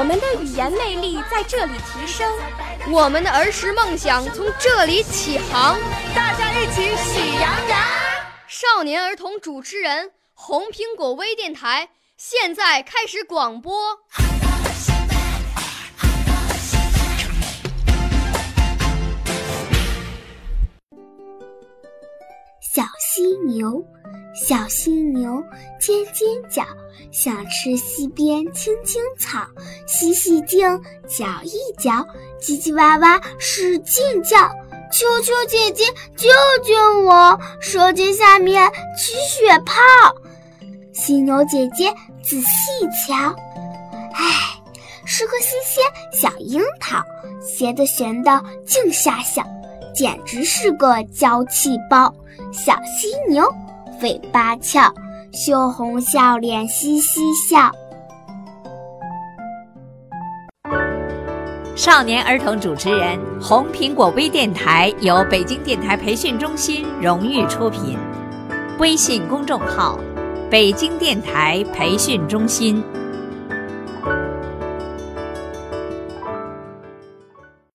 我们的语言魅力在这里提升，我们的儿时梦想从这里起航。大家一起喜羊羊。少年儿童主持人，红苹果微电台现在开始广播。小犀牛，小犀牛尖尖角，想吃溪边青青草，洗洗净，搅一搅，叽叽哇哇使劲叫，求求姐姐救救我，舌尖下面起血泡。犀牛姐姐仔细瞧，唉，是个新鲜小樱桃，咸的咸的净瞎想，简直是个娇气包。小犀牛，尾巴翘，羞红笑脸嘻嘻笑。少年儿童主持人，红苹果微电台由北京电台培训中心荣誉出品，微信公众号：北京电台培训中心。